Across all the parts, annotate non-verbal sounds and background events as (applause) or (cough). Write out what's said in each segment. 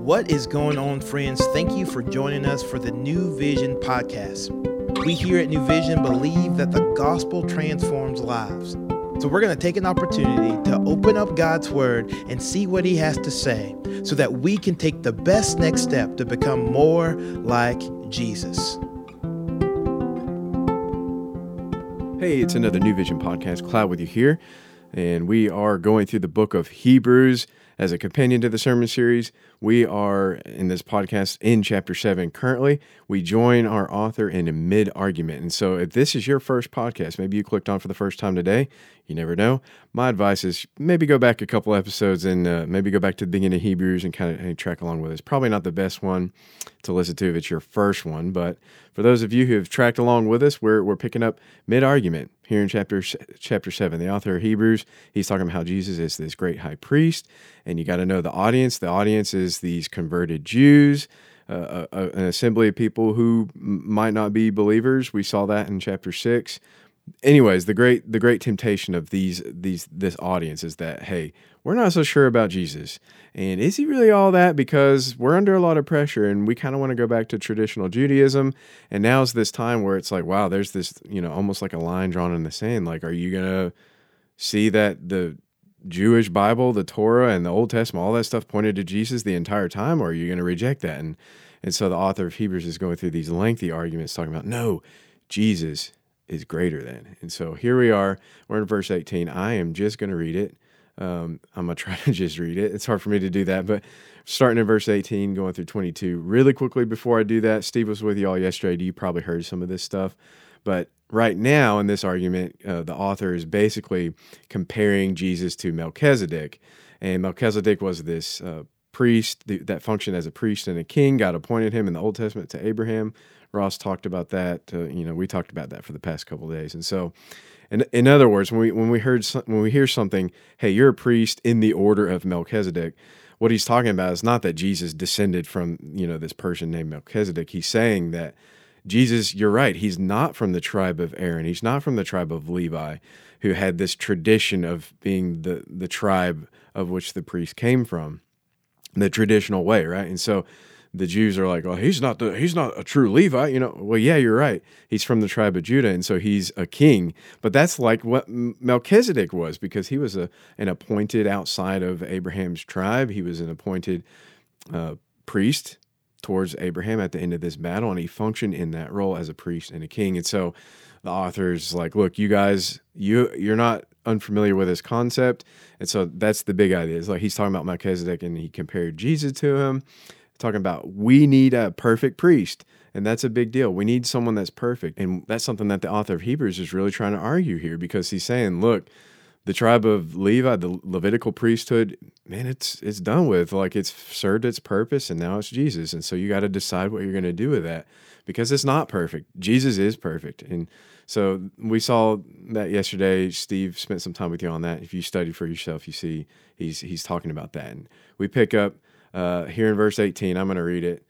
What is going on, friends? Thank you for joining us for the New Vision podcast. We here at New Vision believe that the gospel transforms lives. So we're going to take an opportunity to open up God's word and see what he has to say so that we can take the best next step to become more like Jesus. Hey, it's another New Vision podcast. Cloud with you here. And we are going through the book of Hebrews as a companion to the sermon series. We are in this podcast in chapter 7 currently. We join our author in a mid argument. And so, if this is your first podcast, maybe you clicked on for the first time today, you never know. My advice is maybe go back a couple episodes and uh, maybe go back to the beginning of Hebrews and kind of track along with us. Probably not the best one to listen to if it's your first one, but for those of you who have tracked along with us, we're, we're picking up mid argument here in chapter chapter 7 the author of hebrews he's talking about how jesus is this great high priest and you got to know the audience the audience is these converted jews uh, a, an assembly of people who might not be believers we saw that in chapter 6 anyways, the great the great temptation of these these this audience is that hey, we're not so sure about Jesus. And is he really all that? Because we're under a lot of pressure and we kind of want to go back to traditional Judaism. And now's this time where it's like, wow, there's this, you know, almost like a line drawn in the sand. Like, are you gonna see that the Jewish Bible, the Torah, and the Old Testament, all that stuff pointed to Jesus the entire time, or are you going to reject that? And and so the author of Hebrews is going through these lengthy arguments talking about no, Jesus is greater than. And so here we are. We're in verse 18. I am just going to read it. Um, I'm going (laughs) to try to just read it. It's hard for me to do that, but starting in verse 18, going through 22. Really quickly before I do that, Steve was with you all yesterday. You probably heard some of this stuff. But right now in this argument, uh, the author is basically comparing Jesus to Melchizedek. And Melchizedek was this uh, priest that functioned as a priest and a king. God appointed him in the Old Testament to Abraham. Ross talked about that. Uh, you know, we talked about that for the past couple days. And so, in, in other words, when we when we heard when we hear something, hey, you're a priest in the order of Melchizedek. What he's talking about is not that Jesus descended from you know this person named Melchizedek. He's saying that Jesus, you're right. He's not from the tribe of Aaron. He's not from the tribe of Levi, who had this tradition of being the the tribe of which the priest came from, the traditional way, right? And so the Jews are like, "Oh, he's not the he's not a true Levite," you know. Well, yeah, you're right. He's from the tribe of Judah, and so he's a king. But that's like what Melchizedek was because he was a an appointed outside of Abraham's tribe. He was an appointed uh, priest towards Abraham at the end of this battle, and he functioned in that role as a priest and a king. And so the author's like, "Look, you guys, you you're not." unfamiliar with this concept and so that's the big idea is like he's talking about melchizedek and he compared jesus to him talking about we need a perfect priest. And that's a big deal. We need someone that's perfect. And that's something that the author of Hebrews is really trying to argue here because he's saying, look, the tribe of Levi, the Levitical priesthood, man, it's it's done with. Like it's served its purpose and now it's Jesus. And so you got to decide what you're going to do with that because it's not perfect. Jesus is perfect. And so we saw that yesterday. Steve spent some time with you on that. If you study for yourself, you see he's he's talking about that. And we pick up uh, here in verse 18. I'm going to read it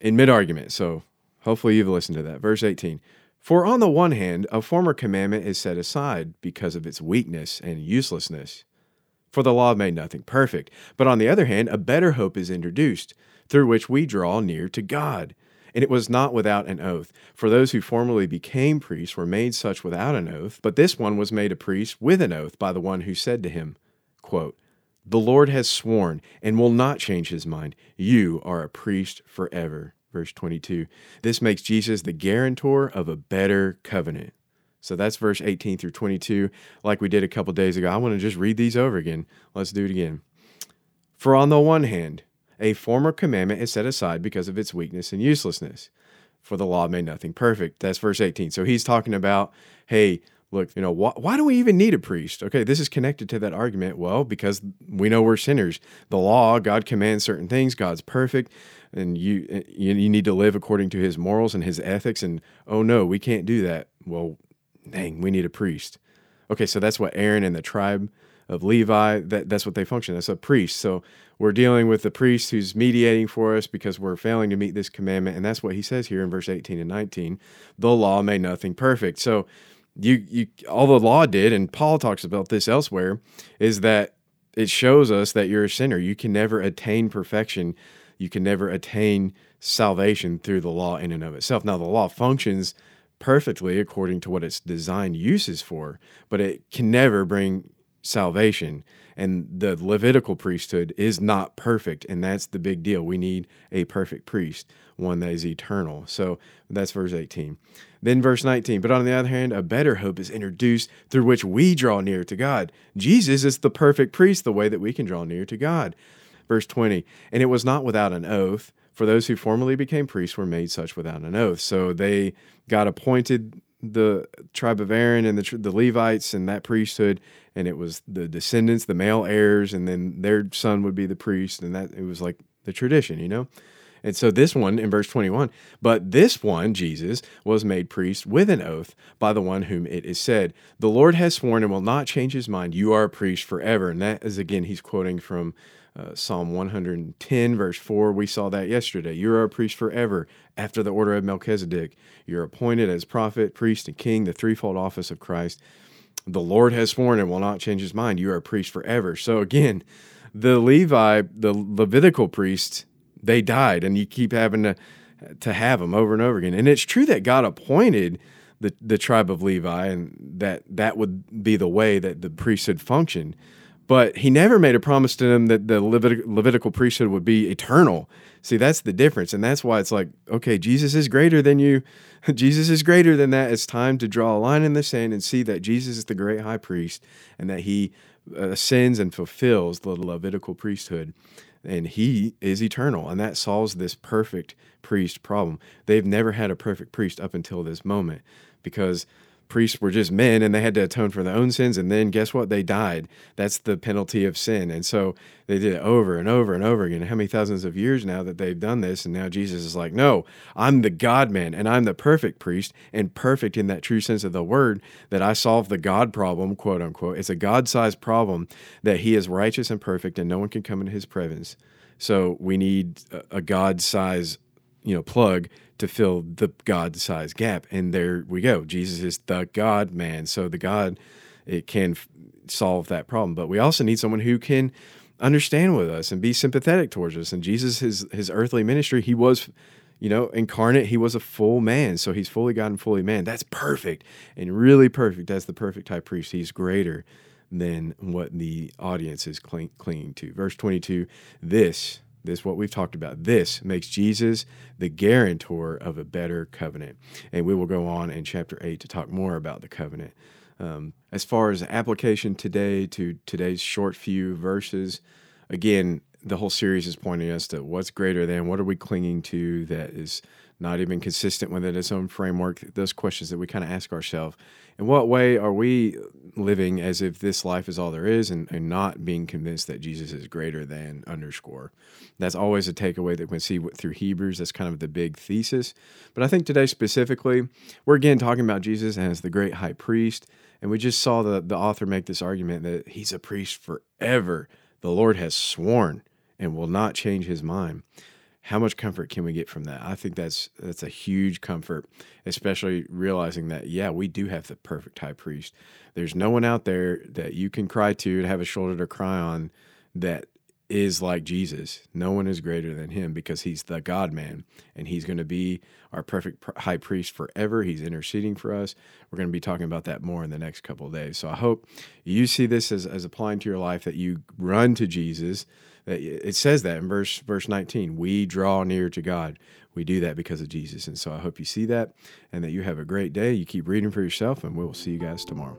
in mid argument. So hopefully you've listened to that. Verse 18. For on the one hand, a former commandment is set aside because of its weakness and uselessness. For the law made nothing perfect. But on the other hand, a better hope is introduced, through which we draw near to God. And it was not without an oath. For those who formerly became priests were made such without an oath, but this one was made a priest with an oath by the one who said to him, quote, the Lord has sworn and will not change his mind. You are a priest forever. Verse 22. This makes Jesus the guarantor of a better covenant. So that's verse 18 through 22, like we did a couple days ago. I want to just read these over again. Let's do it again. For on the one hand, a former commandment is set aside because of its weakness and uselessness. For the law made nothing perfect. That's verse 18. So he's talking about, hey, look, you know, why, why do we even need a priest? Okay, this is connected to that argument. Well, because we know we're sinners. The law, God commands certain things, God's perfect, and you, you, you need to live according to his morals and his ethics. And oh no, we can't do that. Well, dang, we need a priest. Okay, so that's what Aaron and the tribe of Levi, that, that's what they function. That's a priest. So we're dealing with the priest who's mediating for us because we're failing to meet this commandment. And that's what he says here in verse 18 and 19. The law made nothing perfect. So you you all the law did, and Paul talks about this elsewhere, is that it shows us that you're a sinner. You can never attain perfection. You can never attain salvation through the law in and of itself. Now, the law functions perfectly according to what its designed uses for, but it can never bring salvation. And the Levitical priesthood is not perfect, and that's the big deal. We need a perfect priest, one that is eternal. So that's verse 18. Then verse 19, but on the other hand, a better hope is introduced through which we draw near to God. Jesus is the perfect priest, the way that we can draw near to God. Verse 20, and it was not without an oath, for those who formerly became priests were made such without an oath. So they got appointed the tribe of Aaron and the, the Levites and that priesthood, and it was the descendants, the male heirs, and then their son would be the priest, and that it was like the tradition, you know. And so this one in verse 21, but this one, Jesus, was made priest with an oath by the one whom it is said, The Lord has sworn and will not change his mind. You are a priest forever. And that is again, he's quoting from uh, Psalm 110, verse 4. We saw that yesterday. You are a priest forever after the order of Melchizedek. You're appointed as prophet, priest, and king, the threefold office of Christ. The Lord has sworn and will not change his mind. You are a priest forever. So again, the Levi, the Levitical priest, they died, and you keep having to to have them over and over again. And it's true that God appointed the the tribe of Levi, and that that would be the way that the priesthood functioned. But he never made a promise to them that the Levit- Levitical priesthood would be eternal. See, that's the difference. And that's why it's like, okay, Jesus is greater than you. (laughs) Jesus is greater than that. It's time to draw a line in the sand and see that Jesus is the great high priest and that he uh, ascends and fulfills the Levitical priesthood and he is eternal and that solves this perfect priest problem. They've never had a perfect priest up until this moment because priests were just men and they had to atone for their own sins and then guess what? They died. That's the penalty of sin. And so they did it over and over and over again. How many thousands of years now that they've done this? And now jesus is like no i'm the god man and i'm the perfect priest and perfect in that true sense of the word that i solve the god problem quote unquote. It's a god-sized problem that he is righteous and perfect and no one can come into his presence. So we need a god-sized you know plug to fill the God sized gap. And there we go. Jesus is the God man. So the God, it can f- solve that problem. But we also need someone who can understand with us and be sympathetic towards us. And Jesus, his, his earthly ministry, he was, you know, incarnate. He was a full man. So he's fully God and fully man. That's perfect and really perfect. That's the perfect high priest. He's greater than what the audience is cling, clinging to. Verse 22 this this what we've talked about this makes jesus the guarantor of a better covenant. And we will go on in chapter 8 to talk more about the covenant. Um, as far as application today to today's short few verses again the whole series is pointing us to what's greater than what are we clinging to that is not even consistent within its own framework those questions that we kind of ask ourselves in what way are we living as if this life is all there is and, and not being convinced that Jesus is greater than underscore? That's always a takeaway that we see through Hebrews. That's kind of the big thesis. But I think today specifically, we're again talking about Jesus as the great high priest. And we just saw the, the author make this argument that he's a priest forever. The Lord has sworn and will not change his mind how much comfort can we get from that? I think that's that's a huge comfort, especially realizing that yeah, we do have the perfect high priest. There's no one out there that you can cry to and have a shoulder to cry on that is like Jesus. No one is greater than him because he's the God man and he's going to be our perfect high priest forever. He's interceding for us. We're going to be talking about that more in the next couple of days. So I hope you see this as, as applying to your life that you run to Jesus it says that in verse verse 19 we draw near to god. We do that because of jesus. And so i hope you see that and that you have a great day. You keep reading for yourself and we will see you guys tomorrow